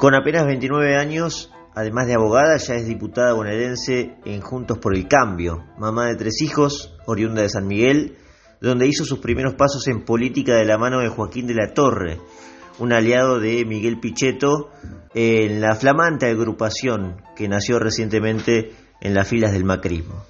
Con apenas 29 años, además de abogada, ya es diputada bonaerense en Juntos por el Cambio, mamá de tres hijos, oriunda de San Miguel, donde hizo sus primeros pasos en política de la mano de Joaquín de la Torre, un aliado de Miguel Pichetto en la flamante agrupación que nació recientemente en las filas del macrismo.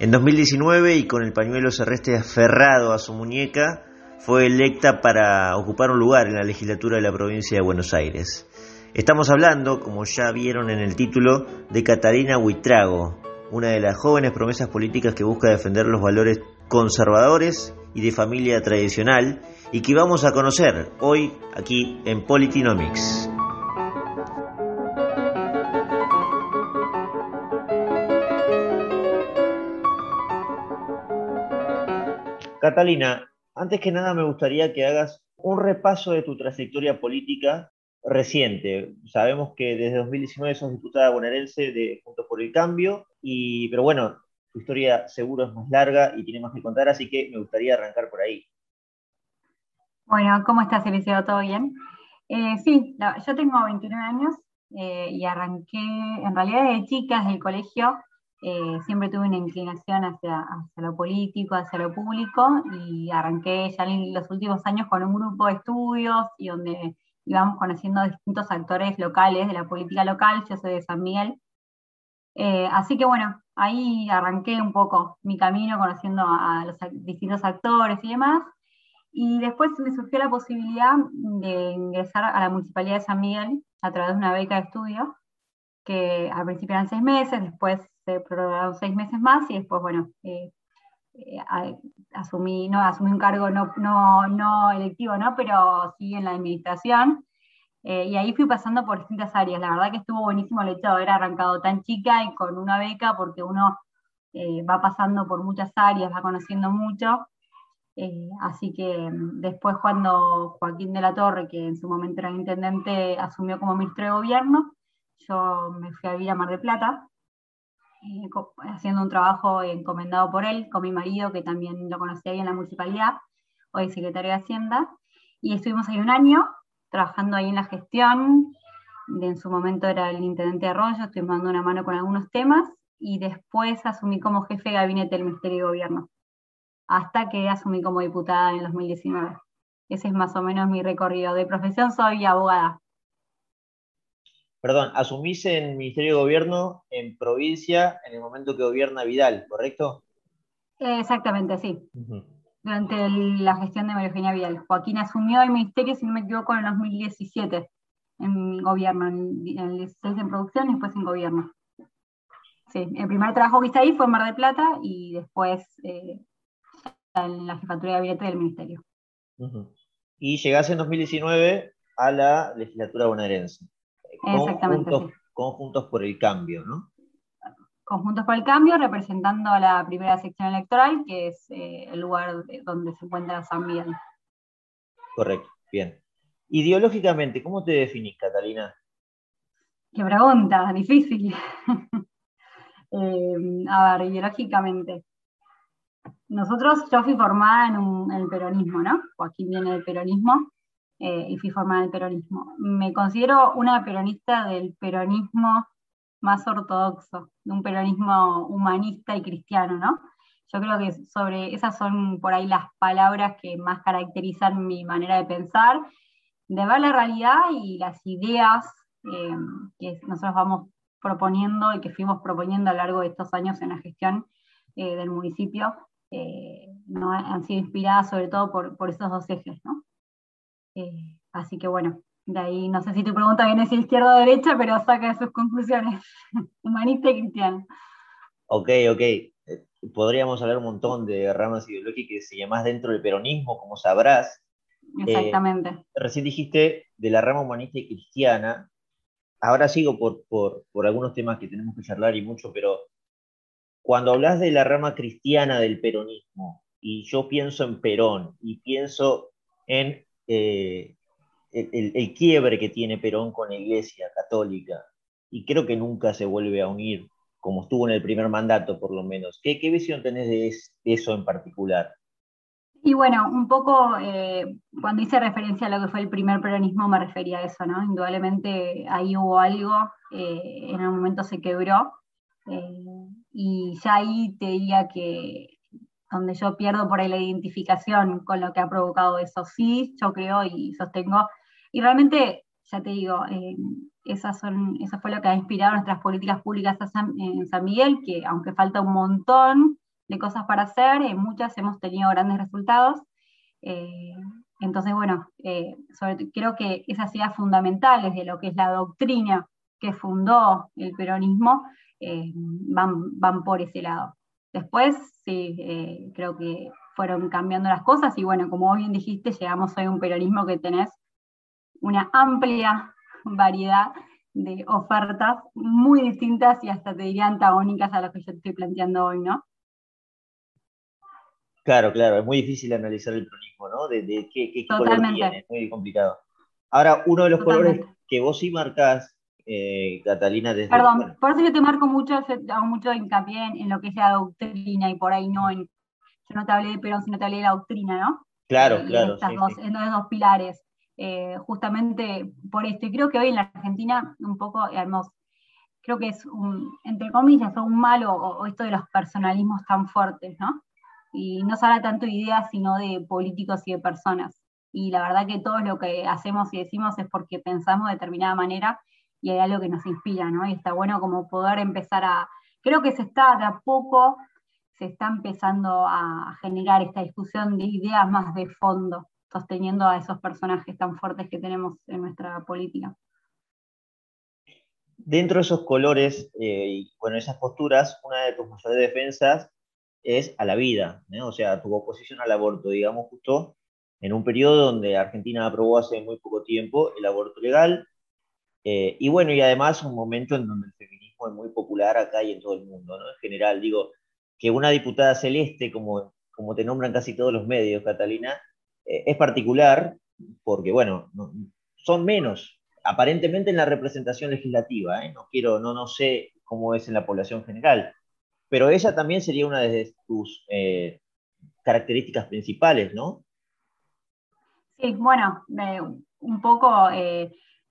En 2019, y con el pañuelo serrestre aferrado a su muñeca, fue electa para ocupar un lugar en la legislatura de la provincia de Buenos Aires. Estamos hablando, como ya vieron en el título, de Catalina Huitrago, una de las jóvenes promesas políticas que busca defender los valores conservadores y de familia tradicional y que vamos a conocer hoy aquí en Politinomics. Catalina, antes que nada me gustaría que hagas un repaso de tu trayectoria política reciente. Sabemos que desde 2019 sos diputada bonaerense de Juntos por el Cambio, y, pero bueno, tu historia seguro es más larga y tiene más que contar, así que me gustaría arrancar por ahí. Bueno, ¿cómo estás, Eliseo? ¿Todo bien? Eh, sí, yo tengo 29 años eh, y arranqué, en realidad de chicas del colegio, eh, siempre tuve una inclinación hacia, hacia, lo político, hacia lo público, y arranqué ya en los últimos años con un grupo de estudios y donde íbamos conociendo a distintos actores locales de la política local, yo soy de San Miguel. Eh, así que bueno, ahí arranqué un poco mi camino conociendo a, los distintos actores y demás. Y después me surgió la posibilidad de ingresar a la Municipalidad de San Miguel a través de una beca de estudio, que al principio eran seis meses, después se prorrogaron seis meses más y después, bueno, eh, asumí, no, asumí un cargo no, no, no electivo, ¿no? pero sí en la administración. Eh, y ahí fui pasando por distintas áreas. La verdad que estuvo buenísimo el hecho de haber arrancado tan chica y con una beca, porque uno eh, va pasando por muchas áreas, va conociendo mucho. así que mm, después cuando Joaquín de la Torre, que en su momento era intendente, asumió como ministro de gobierno, yo me fui a vivir a Mar de Plata, eh, haciendo un trabajo encomendado por él, con mi marido, que también lo conocía ahí en la municipalidad, hoy secretario de Hacienda, y estuvimos ahí un año trabajando ahí en la gestión, en su momento era el intendente de Arroyo, estuvimos dando una mano con algunos temas, y después asumí como jefe de gabinete del Ministerio de Gobierno, hasta que asumí como diputada en 2019. Ese es más o menos mi recorrido. De profesión soy abogada, perdón, asumís en el Ministerio de Gobierno en provincia en el momento que gobierna Vidal, ¿correcto? Exactamente, sí. Durante la gestión de María Eugenia Vidal. Joaquín asumió el ministerio, si no me equivoco, en el 2017, en gobierno, en, el 16 en producción y después en gobierno. Sí, el primer trabajo que hice ahí fue en Mar del Plata y después eh, en la jefatura de gabinete del ministerio. Y llegás en 2019 a la legislatura bonaerense. Exactamente. Conjuntos, por el cambio, ¿no? Conjuntos por el Cambio, representando a la primera sección electoral, que es eh, el lugar donde se encuentra San Miguel. Correcto, bien. Ideológicamente, ¿cómo te definís, Catalina? Qué pregunta, difícil. Eh, a ver, ideológicamente. Nosotros, yo fui formada en, en, el peronismo, ¿no? Joaquín viene del peronismo. Eh, y fui formada en peronismo. Me considero una peronista del peronismo más ortodoxo, de un peronismo humanista y cristiano, ¿no? Yo creo que sobre esas son por ahí las palabras que más caracterizan mi manera de pensar, de ver la realidad y las ideas eh, que nosotros vamos proponiendo y que fuimos proponiendo a lo largo de estos años en la gestión eh, del municipio, ¿no? han sido inspiradas sobre todo por, por esos dos ejes, ¿no? Eh, así que bueno, de ahí no sé si tu pregunta viene si izquierda o derecha, pero saca sus conclusiones. Humanista y cristiano. Ok, ok. Eh, podríamos hablar un montón de ramas ideológicas y además dentro del peronismo, como sabrás. Eh, Exactamente. recién dijiste de la rama humanista y cristiana. Ahora sigo por, por, por algunos temas que tenemos que charlar y mucho, pero cuando hablas de la rama cristiana del peronismo, y yo pienso en Perón y pienso en eh, el, quiebre que tiene Perón con la Iglesia Católica, y creo que nunca se vuelve a unir, como estuvo en el primer mandato por lo menos. ¿Qué, visión tenés de, eso en particular? Y bueno, un poco eh, cuando hice referencia a lo que fue el primer peronismo me refería a eso, ¿no? Indudablemente ahí hubo algo, eh, en un momento se quebró, y ya ahí te diría que donde yo pierdo por ahí la identificación con lo que ha provocado eso, sí, yo creo y sostengo, y realmente, ya te digo, esas son, eso fue lo que ha inspirado nuestras políticas públicas en San Miguel, que aunque falta un montón, de cosas para hacer, en muchas hemos tenido grandes resultados. Eh, entonces, bueno, eh, creo que esas ideas fundamentales de lo que es la doctrina que fundó el peronismo eh, van, van por ese lado. Después, sí, creo que fueron cambiando las cosas y bueno, como bien dijiste, llegamos hoy a un peronismo que tenés una amplia variedad de ofertas muy distintas y hasta te diría antagónicas a lo que yo estoy planteando hoy, ¿no? Claro, claro, es muy difícil analizar el peronismo, ¿no? De, qué, qué color tiene, es muy complicado. Ahora, uno de los colores que vos sí marcás, eh, Catalina, desde... Perdón, por eso yo te marco mucho, hago mucho hincapié en, lo que es la doctrina y por ahí no en... Yo no te hablé de Perón, sino te hablé de la doctrina, ¿no? Claro, claro. En, estas dos, en los dos pilares. Eh, justamente por esto. Y creo que hoy en la Argentina, un poco, además, creo que es un, entre comillas, un malo o esto de los personalismos tan fuertes, ¿no? y no se habla tanto de ideas, sino de políticos y de personas. Y la verdad que todo lo que hacemos y decimos es porque pensamos de determinada manera y hay algo que nos inspira, ¿no? Y está bueno como poder empezar a, creo que se está a poco, se está empezando a generar esta discusión de ideas más de fondo, sosteniendo a esos personajes tan fuertes que tenemos en nuestra política. Dentro de esos colores eh, y bueno, esas posturas, una de tus mayores defensas es a la vida, o sea, tu oposición al aborto, digamos, justo en un periodo donde Argentina aprobó hace muy poco tiempo el aborto legal, eh, y bueno, y además un momento en donde el feminismo es muy popular acá y en todo el mundo, ¿no? En general, digo, que una diputada celeste, como, como te nombran casi todos los medios, Catalina, eh, es particular porque, bueno, son menos, aparentemente en la representación legislativa, ¿eh? no quiero, no, no sé cómo es en la población general, pero ella también sería una de tus eh, características principales, ¿no? Sí, bueno, un poco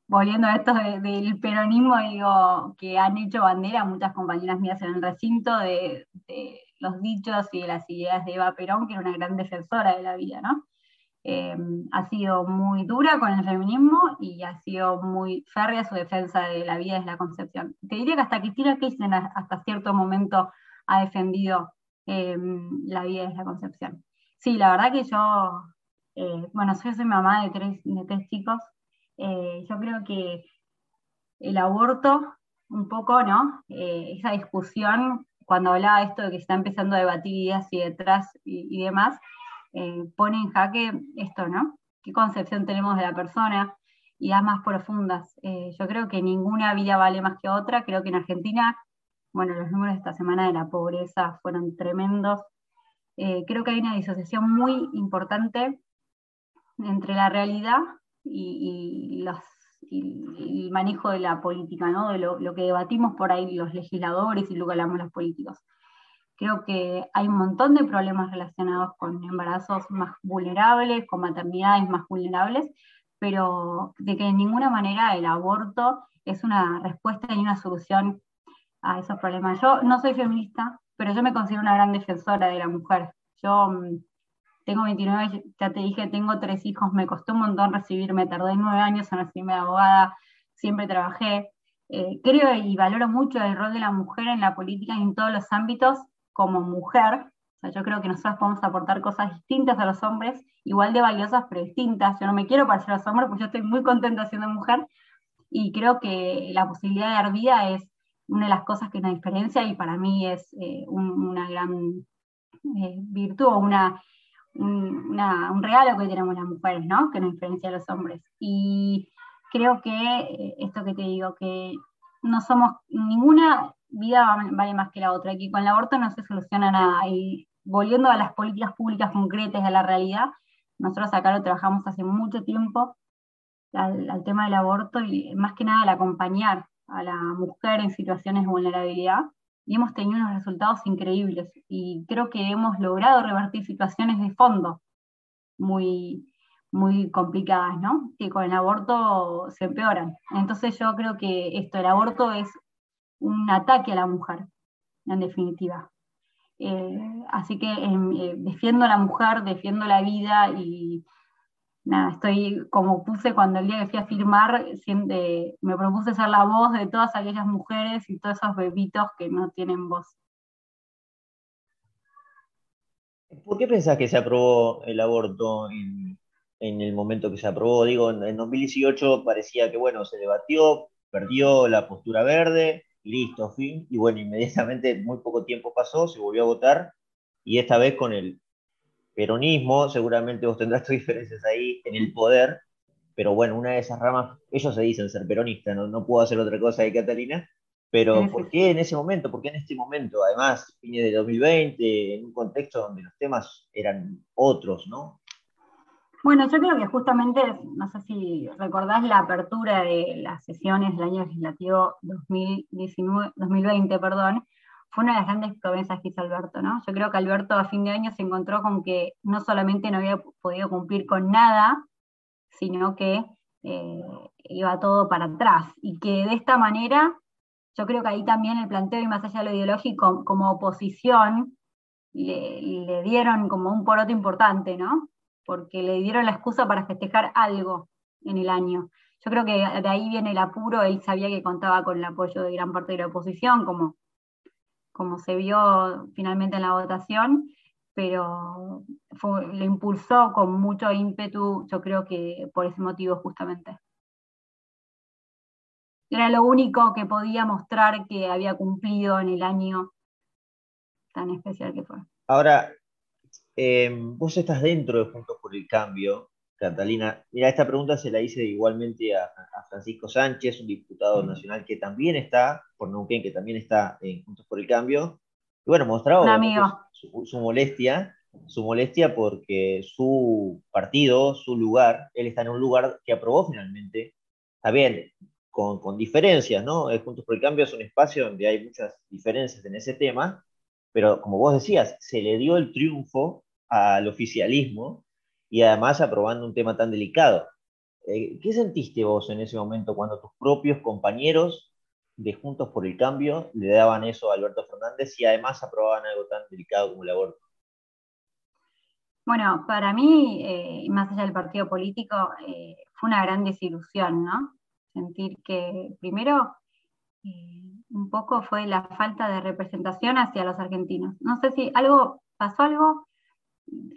volviendo a esto del peronismo, digo, que han hecho bandera muchas compañeras mías en el recinto de, los dichos y de las ideas de Eva Perón, que era una gran defensora de la vida, ¿no? Eh, ha sido muy dura con el feminismo y ha sido muy férrea su defensa de la vida y de la concepción. Te diría que hasta Cristina Kirchner hasta cierto momento ha defendido em, la vida de la concepción. Sí, la verdad que yo, eh, bueno, yo soy mamá de tres, de tres chicos, eh, yo creo que el aborto, un poco, ¿no? Eh, esa discusión, cuando hablaba esto de que se está empezando a debatir ideas y detrás y, demás, pone en jaque esto, ¿no? ¿Qué concepción tenemos de la persona? Ideas más profundas. yo creo que ninguna vida vale más que otra. Creo que en Argentina bueno, los números de esta semana de la pobreza fueron tremendos. Eh, creo que hay una disociación muy importante entre la realidad y, los, el manejo de la política, ¿no? de lo, que debatimos por ahí los legisladores y luego hablamos los políticos. Creo que hay un montón de problemas relacionados con embarazos más vulnerables, con maternidades más vulnerables, pero de que de ninguna manera el aborto es una respuesta y una solución a esos problemas. Yo no soy feminista, pero yo me considero una gran defensora de la mujer. Yo mm, tengo 29, ya te dije, tengo tres hijos, me costó un montón recibirme, tardé nueve años en recibirme de abogada, siempre trabajé. Eh, creo y valoro mucho el rol de la mujer en la política y en todos los ámbitos como mujer. O sea, yo creo que nosotros podemos aportar cosas distintas a los hombres, igual de valiosas, pero distintas. Yo no me quiero parecer a los hombres, porque yo estoy muy contenta siendo mujer y creo que la posibilidad de dar vida es una de las cosas que nos diferencia y para mí es eh, una gran eh, virtud o una, un, regalo que tenemos las mujeres, ¿no? Que nos diferencia a los hombres. Y creo que eh, esto que te digo, que no somos, ninguna vida vale más que la otra, y que con el aborto no se soluciona nada. Y volviendo a las políticas públicas concretas, a la realidad, nosotros acá lo trabajamos hace mucho tiempo al, al tema del aborto y más que nada al acompañar a la mujer en situaciones de vulnerabilidad y hemos tenido unos resultados increíbles y creo que hemos logrado revertir situaciones de fondo, muy, muy complicadas, ¿no? Que con el aborto se empeoran. Entonces yo creo que esto, el aborto es un ataque a la mujer, en definitiva. Eh, así que em, eh, defiendo a la mujer, defiendo la vida y nada, estoy como puse cuando el día que fui a firmar, me propuse ser la voz de todas aquellas mujeres y todos esos bebitos que no tienen voz. ¿Por qué pensás que se aprobó el aborto en, el momento que se aprobó? Digo, en, 2018 parecía que, bueno, se debatió, perdió la postura verde, listo, fin. Y bueno, inmediatamente, muy poco tiempo pasó, se volvió a votar. Y esta vez con el peronismo, seguramente vos tendrás tus diferencias ahí en el poder. Pero bueno, una de esas ramas, ellos se dicen ser peronistas, no, no puedo hacer otra cosa ahí, Catalina. Pero ¿por qué en ese momento? ¿Por qué en este momento? Además, fines de 2020, en un contexto donde los temas eran otros, ¿no? Bueno, yo creo que justamente, no sé si recordás la apertura de las sesiones del año legislativo 2019, 2020, perdón, fue una de las grandes promesas que hizo Alberto, ¿no? Yo creo que Alberto a fin de año se encontró con que no solamente no había podido cumplir con nada, sino que eh, iba todo para atrás y que de esta manera, yo creo que ahí también el planteo y más allá de lo ideológico, como oposición, le, le dieron como un poroto importante, ¿no? porque le dieron la excusa para festejar algo en el año. Yo creo que de ahí viene el apuro, él sabía que contaba con el apoyo de gran parte de la oposición, como, como se vio finalmente en la votación, pero lo impulsó con mucho ímpetu, yo creo que por ese motivo justamente. Era lo único que podía mostrar que había cumplido en el año tan especial que fue. Ahora, Em, vos estás dentro de Juntos por el Cambio, Catalina. Mira, esta pregunta se la hice igualmente a, Francisco Sánchez, un diputado nacional que también está, por Neuquén, que también está en Juntos por el Cambio. Y bueno, mostraba su, molestia, su molestia porque su partido, su lugar, él está en un lugar que aprobó finalmente, está bien, con, con diferencias, ¿no? Juntos por el Cambio es un espacio donde hay muchas diferencias en ese tema, pero como vos decías, se le dio el triunfo al oficialismo y además aprobando un tema tan delicado. Eh, ¿Qué sentiste vos en ese momento cuando tus propios compañeros de Juntos por el Cambio le daban eso a Alberto Fernández y además aprobaban algo tan delicado como el aborto? Bueno, para mí, eh, más allá del partido político, eh, fue una gran desilusión, ¿no? Sentir que primero un poco fue la falta de representación hacia los argentinos. No sé si algo pasó algo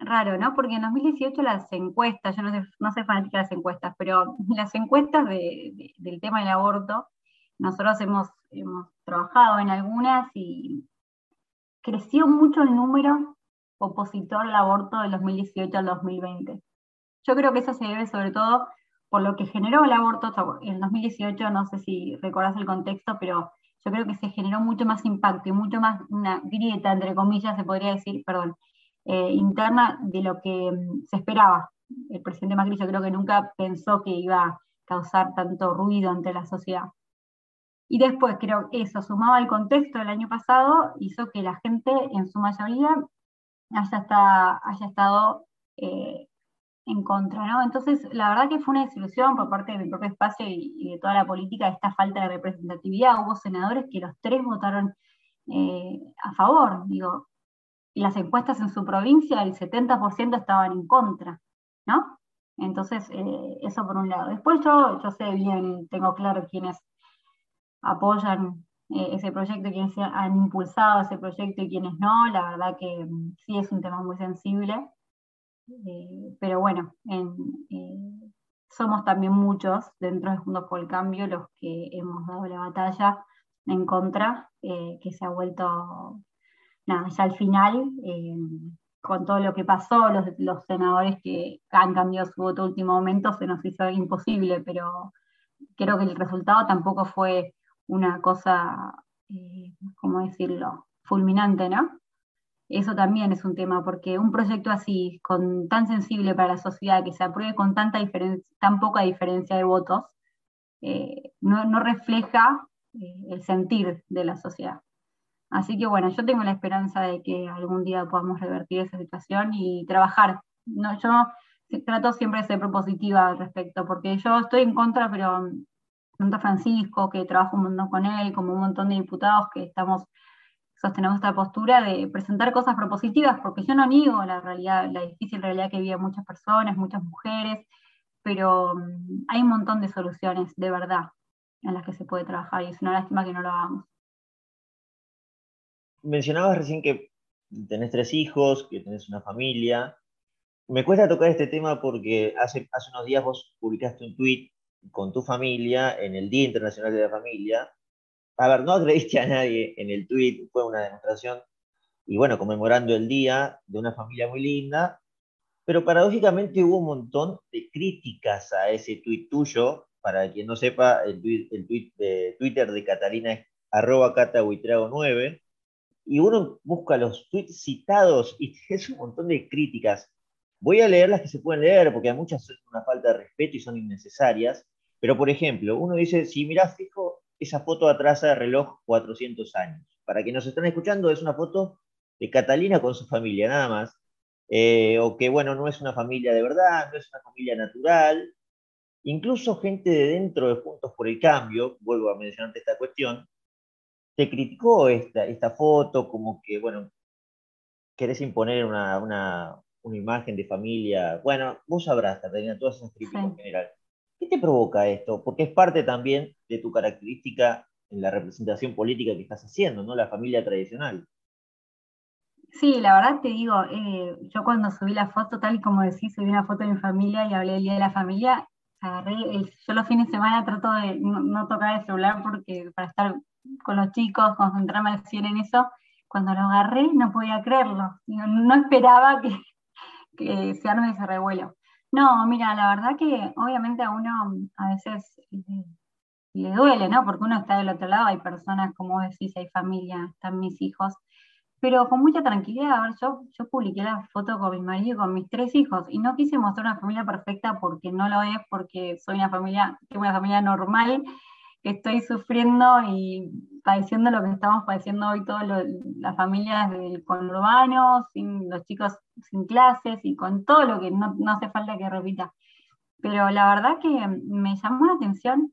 raro, ¿no? Porque en 2018 las encuestas, yo no sé, no sé fanática de las encuestas, pero las encuestas del tema del aborto, nosotros hemos, hemos trabajado en algunas y creció mucho el número opositor al aborto del 2018 al 2020. Yo creo que eso se debe sobre todo por lo que generó el aborto en 2018, no sé si recordás el contexto, pero yo creo que se generó mucho más impacto y mucho más una grieta, entre comillas, se podría decir, perdón, eh, interna de lo que mm, se esperaba. El presidente Macri yo creo que nunca pensó que iba a causar tanto ruido ante la sociedad. Y después creo que eso, sumado al contexto del año pasado, hizo que la gente en su mayoría haya, haya estado eh, en contra, ¿no? Entonces, la verdad que fue una desilusión por parte de mi propio espacio y, de toda la política esta falta de representatividad. Hubo senadores que los tres votaron eh, a favor, digo, las encuestas en su provincia, el 70% estaban en contra, ¿no? Entonces, eh, eso por un lado. Después yo, yo sé bien, tengo claro quiénes apoyan eh, ese proyecto, quiénes han impulsado ese proyecto y quiénes no. La verdad que mm, sí es un tema muy sensible. Eh, pero bueno, somos también muchos dentro de Juntos por el Cambio los que hemos dado la batalla en contra, que se ha vuelto, nada, ya al final, con todo lo que pasó, los, senadores que han cambiado su voto último momento, se nos hizo imposible, pero creo que el resultado tampoco fue una cosa, ¿cómo decirlo?, fulminante, ¿no? Eso también es un tema, porque un proyecto así, tan sensible para la sociedad, que se apruebe con tanta tan poca diferencia de votos, eh, no, refleja eh, el sentir de la sociedad. Así que bueno, yo tengo la esperanza de que algún día podamos revertir esa situación y trabajar. No, yo trato siempre de ser propositiva al respecto, porque yo estoy en contra, pero tanto Francisco, que trabajo un montón con él, como un montón de diputados que estamos sostenemos esta postura de presentar cosas propositivas, porque yo no niego la realidad, la difícil realidad que viven muchas personas, muchas mujeres, pero mm, hay un montón de soluciones de verdad en las que se puede trabajar y es una lástima que no lo hagamos. Mencionabas recién que tenés tres hijos, que tenés una familia. Me cuesta tocar este tema porque hace, hace unos días vos publicaste un tweet con tu familia en el Día Internacional de la Familia a ver, no agrediste a nadie en el tweet, fue una demostración, y bueno, conmemorando el día de una familia muy linda, pero paradójicamente hubo un montón de críticas a ese tweet tuyo. Para quien no sepa, el tweet, el tweet de Twitter de Catalina es arroba 9 y uno busca los tweets citados y es un montón de críticas. Voy a leer las que se pueden leer, porque hay muchas son una falta de respeto y son innecesarias, pero por ejemplo, uno dice, si mirás fijo, esa foto atrasa el reloj 400 años. Para quienes nos están escuchando, es una foto de Catalina con su familia, nada más. Eh, o que, bueno, no es una familia de verdad, no es una familia natural. Incluso gente de dentro de Juntos por el Cambio, vuelvo a mencionarte esta cuestión, te criticó esta, esta foto como que, bueno, querés imponer una, una, una imagen de familia. Bueno, vos sabrás, Catalina, todas esas críticas en general. ¿Qué te provoca esto? Porque es parte también de tu característica en la representación política que estás haciendo, ¿no? La familia tradicional. Sí, la verdad te digo, eh, yo cuando subí la foto, tal y como decís, subí una foto de mi familia y hablé del día de la familia, agarré, yo los fines de semana trato de no, tocar el celular porque para estar con los chicos, concentrarme al 100 en eso, cuando lo agarré no podía creerlo, no, esperaba que, que se arme ese revuelo. No, mira, la verdad que obviamente a uno a veces le, duele, ¿no? Porque uno está del otro lado, hay personas, como decís, hay familia, están mis hijos, pero con mucha tranquilidad, a ver, yo, yo publiqué la foto con mi marido y con mis tres hijos, y no quise mostrar una familia perfecta porque no lo es, porque soy una familia, tengo una familia normal, estoy sufriendo y padeciendo lo que estamos padeciendo hoy todas las familias del conurbano, sin los chicos sin clases y con todo lo que no, hace falta que repita. Pero la verdad que me llamó la atención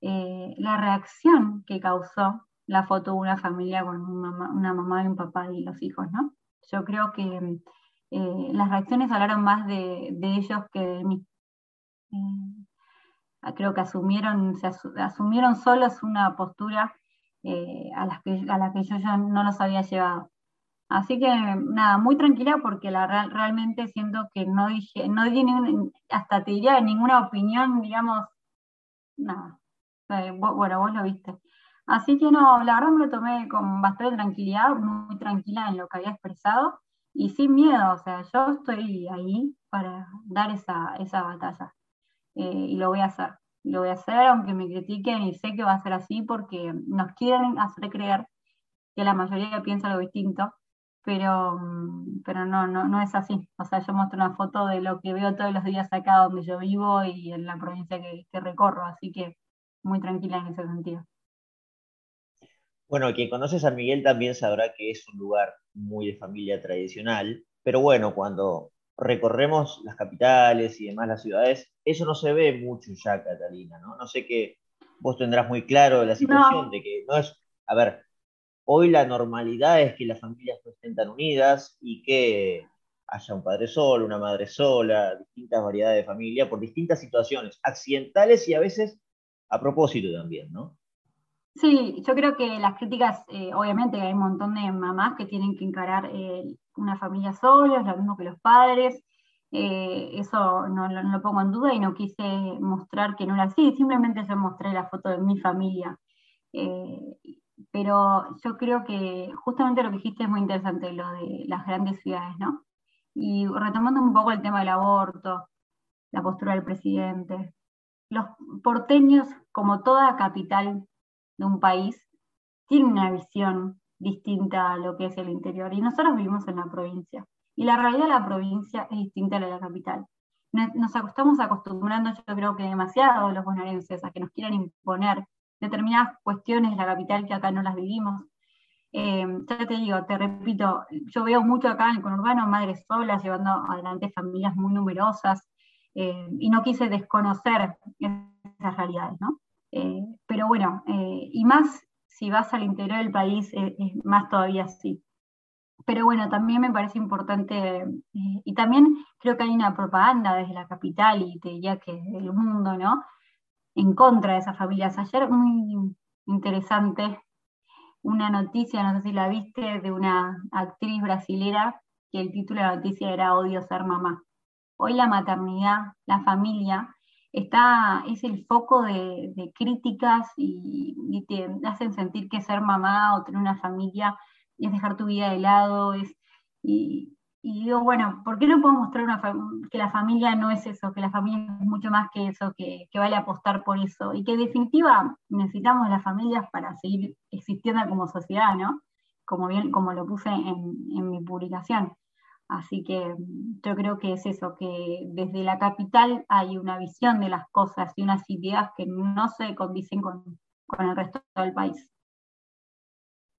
eh, la reacción que causó la foto de una familia con una mamá, y un papá y los hijos, ¿no? Yo creo que eh, las reacciones hablaron más de, ellos que de mí. Eh, creo que asumieron, se asumieron solos una postura a, las que, a la que yo ya no los había llevado. Así que nada, muy tranquila porque la realmente siento que no dije, no di hasta te diría ninguna opinión, digamos, nada. Eh, bueno, vos lo viste. Así que no, la verdad me lo tomé con bastante tranquilidad, muy tranquila en lo que había expresado y sin miedo, o sea, yo estoy ahí para dar esa, esa batalla eh, y lo voy a hacer. Lo voy a hacer aunque me critiquen y sé que va a ser así porque nos quieren hacer creer que la mayoría piensa lo distinto pero, pero no, no, no es así. O sea, yo muestro una foto de lo que veo todos los días acá donde yo vivo y en la provincia que, recorro, así que muy tranquila en ese sentido. Bueno, quien conoce San Miguel también sabrá que es un lugar muy de familia tradicional, pero bueno, cuando recorremos las capitales y demás las ciudades, eso no se ve mucho ya, Catalina, ¿no? No sé qué vos tendrás muy claro la situación de que no es, a ver, Hoy la normalidad es que las familias no estén tan unidas y que haya un padre solo, una madre sola, distintas variedades de familia por distintas situaciones, accidentales y a veces a propósito también, ¿no? Sí, yo creo que las críticas, eh, obviamente hay un montón de mamás que tienen que encarar eh, una familia sola, lo mismo que los padres, eh, eso no, lo pongo en duda y no quise mostrar que no era así, simplemente yo mostré la foto de mi familia pero yo creo que justamente lo que dijiste es muy interesante, lo de las grandes ciudades, ¿no? Y retomando un poco el tema del aborto, la postura del presidente, los porteños, como toda capital de un país, tienen una visión distinta a lo que es el interior. Y nosotros vivimos en la provincia. Y la realidad de la provincia es distinta a la de la capital. Nos estamos acostumbrando, yo creo que demasiado los bonaerenses, a que nos quieran imponer determinadas cuestiones de la capital que acá no las vivimos. Eh, ya te digo, te repito, yo veo mucho acá en el conurbano madres solas llevando adelante familias muy numerosas eh, y no quise desconocer esas realidades, ¿no? Eh, pero bueno, y más si vas al interior del país, es más todavía así. Pero bueno, también me parece importante, y también creo que hay una propaganda desde la capital y te diría que del mundo, ¿no? En contra de esas familias. Ayer muy interesante una noticia, no sé si la viste, de una actriz brasilera, que el título de la noticia era Odio ser mamá. Hoy la maternidad, la familia, está, es el foco de, críticas y, te hacen sentir que ser mamá o tener una familia es dejar tu vida de lado, es, y, y digo, bueno, ¿por qué no puedo mostrar una que la familia no es eso, que la familia es mucho más que eso, que, vale apostar por eso? Y que en definitiva necesitamos las familias para seguir existiendo como sociedad, ¿no? Como bien, como lo puse en, mi publicación. Así que yo creo que es eso, que desde la capital hay una visión de las cosas y unas ideas que no se condicen con, el resto del país.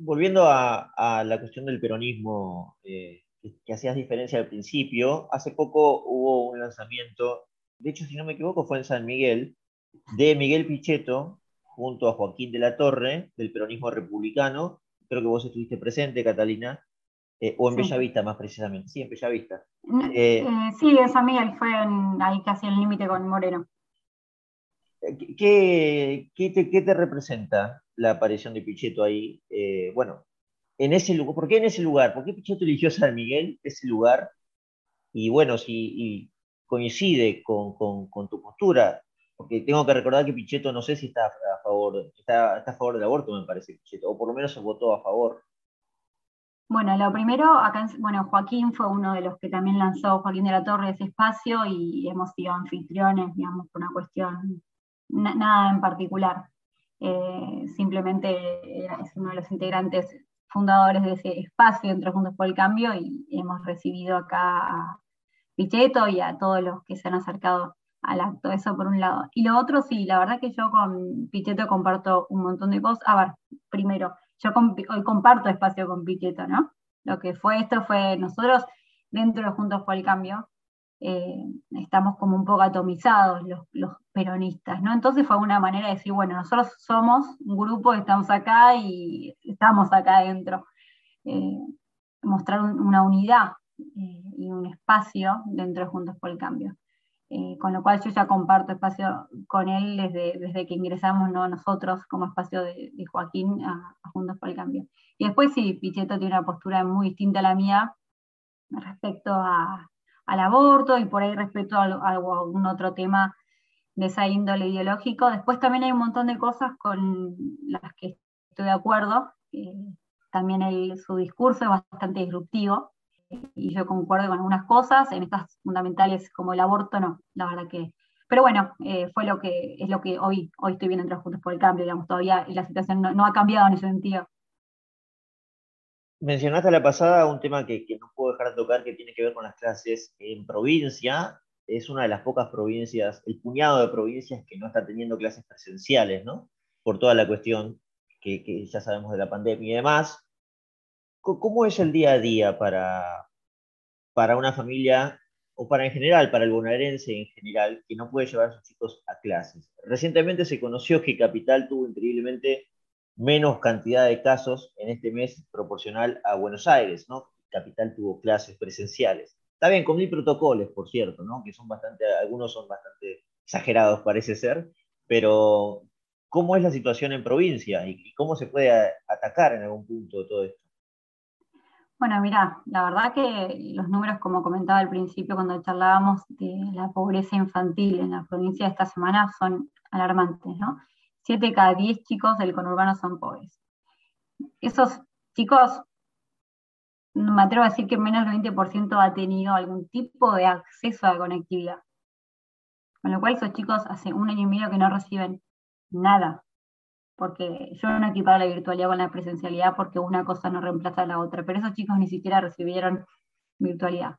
Volviendo a, la cuestión del peronismo, eh, que, hacías diferencia al principio, hace poco hubo un lanzamiento, de hecho, si no me equivoco, fue en San Miguel, de Miguel Pichetto junto a Joaquín de la Torre, del peronismo republicano. Creo que vos estuviste presente, Catalina, eh, o en Bellavista más precisamente. Sí, en Bellavista. Eh, eh, sí, en San Miguel fue ahí casi el límite con Moreno. ¿Qué, qué, te, ¿Qué, te, representa la aparición de Pichetto ahí? bueno, en ese lugar. ¿Por qué en ese lugar? ¿Por qué Pichetto eligió San Miguel, ese lugar? Y bueno, si coincide con, tu postura, porque tengo que recordar que Pichetto no sé si está a favor, está, a favor del aborto, me parece, Pichetto, o por lo menos se votó a favor. Bueno, lo primero, acá, bueno, Joaquín fue uno de los que también lanzó Joaquín de la Torre ese espacio y hemos sido anfitriones, digamos, por una cuestión, nada en particular. Eh, simplemente es uno de los integrantes fundadores de ese espacio entre Juntos por el Cambio y hemos recibido acá a Pichetto y a todos los que se han acercado al acto, eso por un lado. Y lo otro, sí, la verdad que yo con Pichetto comparto un montón de cosas. A ver, primero, yo hoy comparto espacio con Pichetto, ¿no? Lo que fue esto fue nosotros dentro de Juntos por el Cambio, eh, estamos como un poco atomizados los, peronistas, ¿no? Entonces fue una manera de decir, bueno, nosotros somos un grupo, estamos acá y estamos acá adentro. Eh, mostrar una unidad eh, y un espacio dentro de Juntos por el Cambio. con lo cual yo ya comparto espacio con él desde, desde que ingresamos ¿no? nosotros como espacio de, Joaquín a, a, Juntos por el Cambio. Y después sí, Pichetto tiene una postura muy distinta a la mía respecto a, al aborto y por ahí respecto a, algún otro tema de esa índole ideológico. Después también hay un montón de cosas con las que estoy de acuerdo. también su discurso es bastante disruptivo y yo concuerdo con algunas cosas, en estas fundamentales como el aborto no, la verdad que... Pero bueno, eh, fue lo que es lo que hoy, hoy estoy viendo entre Juntos por el Cambio, digamos, todavía la situación no ha cambiado en ese sentido. Mencionaste a la pasada un tema que, no puedo dejar de tocar que tiene que ver con las clases en provincia. Es una de las pocas provincias, el puñado de provincias que no está teniendo clases presenciales, ¿no? Por toda la cuestión que, ya sabemos de la pandemia y demás. ¿Cómo es el día a día para, para una familia o para en general, para el bonaerense en general, que no puede llevar a sus chicos a clases? Recientemente se conoció que Capital tuvo increíblemente menos cantidad de casos en este mes proporcional a Buenos Aires, ¿no? Capital tuvo clases presenciales. Está bien, con mil protocolos, por cierto, ¿no? Que son bastante, algunos son bastante exagerados, parece ser, pero ¿cómo es la situación en provincia y cómo se puede atacar en algún punto todo esto? Bueno, mira, la verdad que los números, como comentaba al principio cuando charlábamos de la pobreza infantil en la provincia de esta semana, son alarmantes, ¿no? 7 de cada 10 chicos del conurbano son pobres. Esos chicos, me atrevo a decir que menos del 20% ha tenido algún tipo de acceso a la conectividad. Con lo cual esos chicos hace un año y medio que no reciben nada. Porque yo no equiparo la virtualidad con la presencialidad porque una cosa no reemplaza a la otra, pero esos chicos ni siquiera recibieron virtualidad.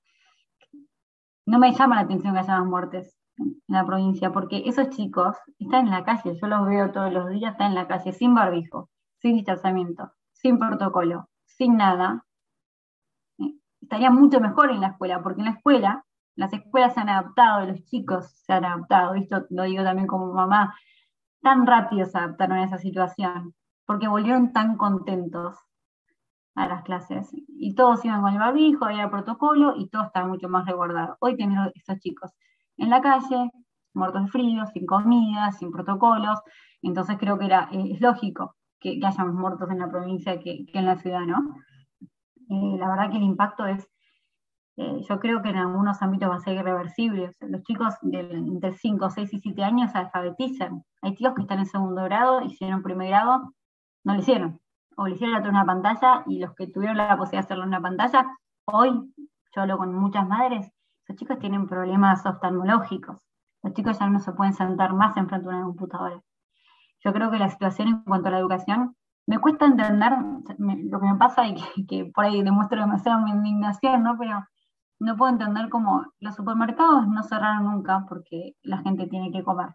No me llama la atención que haya más muertes en la provincia, porque esos chicos están en la calle, yo los veo todos los días, están en la calle sin barbijo, sin distanciamiento, sin protocolo, sin nada, eh, estaría mucho mejor en la escuela, porque en la escuela, las escuelas se han adaptado, los chicos se han adaptado, esto lo digo también como mamá, tan rápido se adaptaron a esa situación, porque volvieron tan contentos a las clases. Y todos iban con el barbijo, había protocolo y todo estaba mucho más resguardado. Hoy tenemos estos chicos en la calle, muertos de frío, sin comida, sin protocolos. Entonces creo que era, eh, es lógico que, que, hayamos muertos en la provincia que, que en la ciudad, ¿no? Eh, la verdad que el impacto es, eh, yo creo que en algunos ámbitos va a ser irreversible. los chicos de entre 5, 6 y 7 años se alfabetizan. Hay chicos que están en segundo grado, hicieron primer grado, no lo hicieron. O lo hicieron a una pantalla y los que tuvieron la posibilidad de hacerlo en una pantalla, hoy, yo hablo con muchas madres, esos chicos tienen problemas oftalmológicos. Los chicos ya no se pueden sentar más enfrente de una computadora. Yo creo que la situación en cuanto a la educación, me cuesta entender lo que me pasa y que, por ahí demuestro demasiado mi indignación, ¿no? Pero no puedo entender cómo los supermercados no cerraron nunca porque la gente tiene que comer.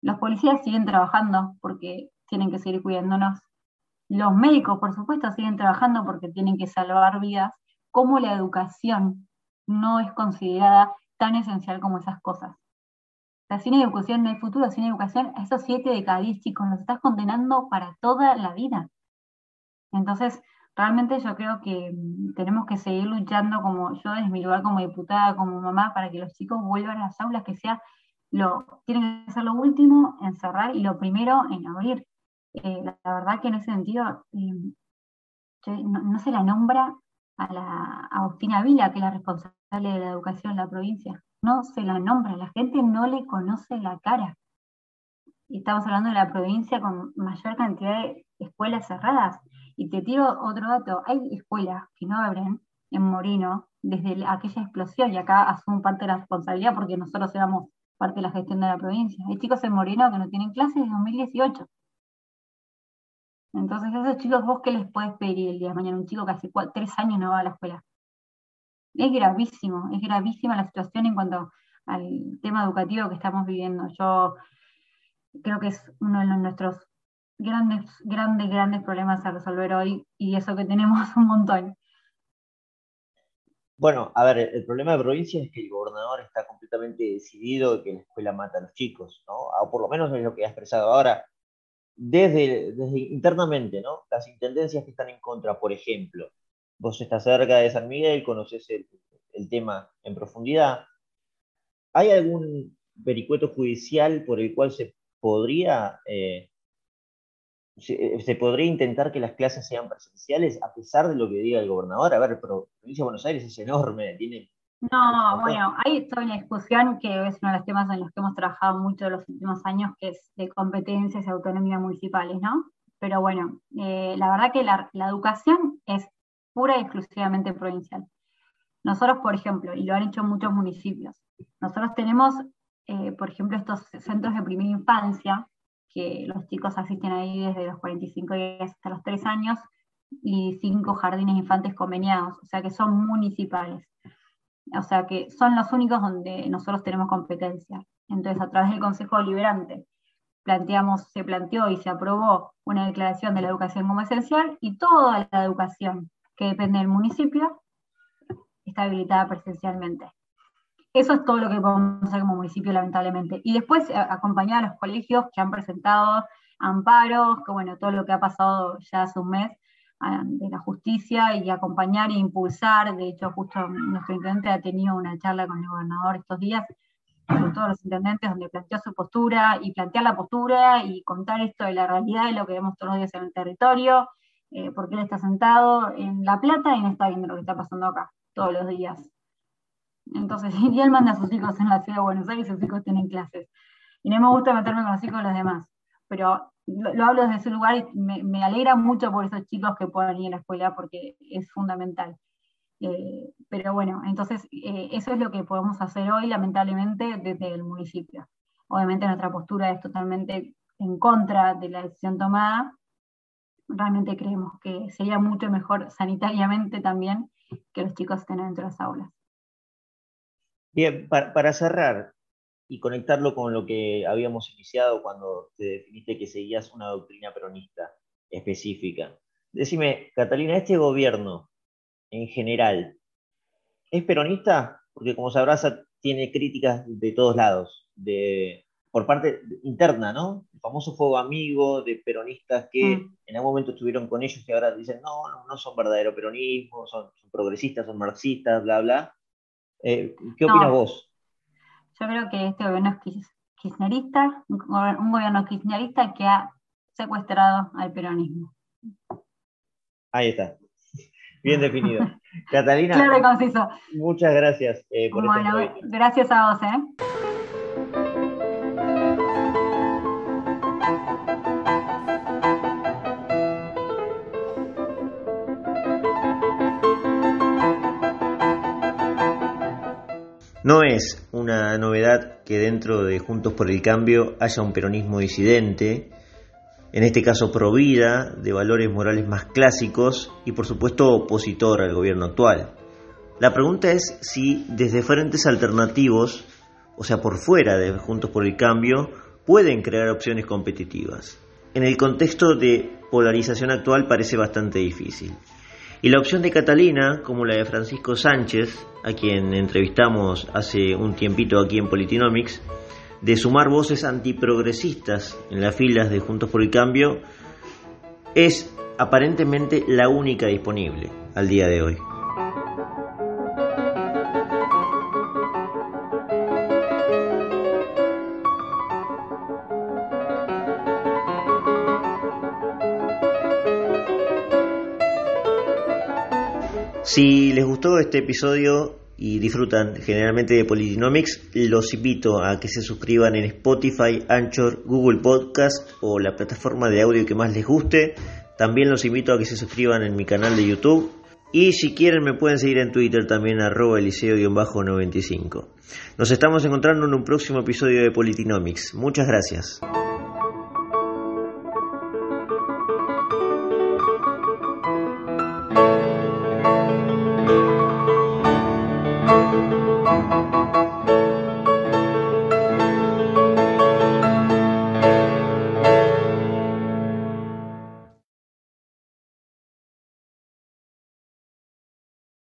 Los policías siguen trabajando porque tienen que seguir cuidándonos. Los médicos, por supuesto, siguen trabajando porque tienen que salvar vidas. ¿Cómo la educación no es considerada tan esencial como esas cosas? La sin educación no hay futuro, sin educación, a esos siete de los estás condenando para toda la vida. Entonces, realmente yo creo que mm, tenemos que seguir luchando como yo desde mi lugar como diputada, como mamá, para que los chicos vuelvan a las aulas, que sea lo, tienen que ser lo último en cerrar y lo primero en abrir. Eh, la, verdad que en ese sentido, em, no, se la nombra a la Agustina Vila, que es la responsable de la educación en la provincia no se la nombra, la gente no le conoce la cara. Estamos hablando de la provincia con mayor cantidad de escuelas cerradas. Y te tiro otro dato, hay escuelas que no abren en Moreno desde aquella explosión, y acá asumo parte de la responsabilidad porque nosotros éramos parte de la gestión de la provincia. Hay chicos en Moreno que no tienen clases desde 2018. Entonces, esos chicos, ¿vos qué les puedes pedir el día de mañana? Un chico que hace tres años no va a la escuela es gravísimo, es gravísima la situación en cuanto al tema educativo que estamos viviendo. Yo creo que es uno de nuestros grandes, grandes, grandes problemas a resolver hoy y eso que tenemos un montón. Bueno, a ver, el problema de provincia es que el gobernador está completamente decidido de que la escuela mata a los chicos, ¿no? O por lo menos es lo que ha expresado ahora. Desde, internamente, ¿no? Las intendencias que están en contra, por ejemplo, vos estás cerca de San Miguel, conoces el, tema en profundidad. ¿Hay algún vericueto judicial por el cual se podría, eh, se, podría intentar que las clases sean presenciales a pesar de lo que diga el gobernador? A ver, pero provincia de Buenos Aires es enorme, tiene... No, bueno, hay toda una discusión que es uno de los temas en los que hemos trabajado mucho en los últimos años, que es de competencias y autonomía municipales, ¿no? Pero bueno, eh, la verdad que la, educación es pura y exclusivamente provincial. Nosotros, por ejemplo, y lo han hecho muchos municipios, nosotros tenemos, eh, por ejemplo, estos centros de primera infancia, que los chicos asisten ahí desde los 45 días hasta los 3 años, y cinco jardines infantes conveniados, o sea que son municipales. O sea que son los únicos donde nosotros tenemos competencia. Entonces, a través del Consejo Deliberante, planteamos, se planteó y se aprobó una declaración de la educación como esencial y toda la educación que depende del municipio, está habilitada presencialmente. Eso es todo lo que podemos hacer como municipio, lamentablemente. Y después acompañar a los colegios que han presentado amparos, que bueno, todo lo que ha pasado ya hace un mes de la justicia y acompañar e impulsar. De hecho, justo nuestro intendente ha tenido una charla con el gobernador estos días, con todos los intendentes, donde planteó su postura y plantear la postura y contar esto de la realidad de lo que vemos todos los días en el territorio eh, porque él está sentado en La Plata y no está viendo lo que está pasando acá todos los días. Entonces, y él manda a sus hijos en la ciudad de Buenos Aires y sus hijos tienen clases. Y no me gusta meterme con los hijos de los demás, pero lo, hablo desde ese lugar y me, alegra mucho por esos chicos que puedan ir a la escuela porque es fundamental. Eh, pero bueno, entonces eh, eso es lo que podemos hacer hoy, lamentablemente, desde el municipio. Obviamente nuestra postura es totalmente en contra de la decisión tomada, realmente creemos que sería mucho mejor sanitariamente también que los chicos estén dentro de las aulas. Bien, para, cerrar y conectarlo con lo que habíamos iniciado cuando te definiste que seguías una doctrina peronista específica, Decime, Catalina, ¿este gobierno en general es peronista? Porque como sabrás, tiene críticas de todos lados, de, por parte interna, ¿no? El famoso fuego amigo de peronistas que mm. en algún momento estuvieron con ellos y ahora dicen, no, no, no son verdadero peronismo, son, progresistas, son marxistas, bla, bla. Eh, ¿Qué opinas vos? Yo creo que este gobierno es kirchnerista, un gobierno kirchnerista que ha secuestrado al peronismo. Ahí está. Bien definido. Catalina. Claro conciso. Muchas gracias eh, por bueno, Gracias a vos, ¿eh? No es una novedad que dentro de Juntos por el Cambio haya un peronismo disidente, en este caso pro vida, de valores morales más clásicos y por supuesto opositor al gobierno actual. La pregunta es si desde frentes alternativos, o sea, por fuera de Juntos por el Cambio, pueden crear opciones competitivas. En el contexto de polarización actual parece bastante difícil. Y la opción de Catalina, como la de Francisco Sánchez, a quien entrevistamos hace un tiempito aquí en Politinomics, de sumar voces antiprogresistas en las filas de Juntos por el Cambio es aparentemente la única disponible al día de hoy. Si les gustó este episodio y disfrutan generalmente de Politinomics, los invito a que se suscriban en Spotify, Anchor, Google Podcast o la plataforma de audio que más les guste. También los invito a que se suscriban en mi canal de YouTube. Y si quieren me pueden seguir en Twitter también arroba eliseo-95. Nos estamos encontrando en un próximo episodio de Politinomics. Muchas gracias.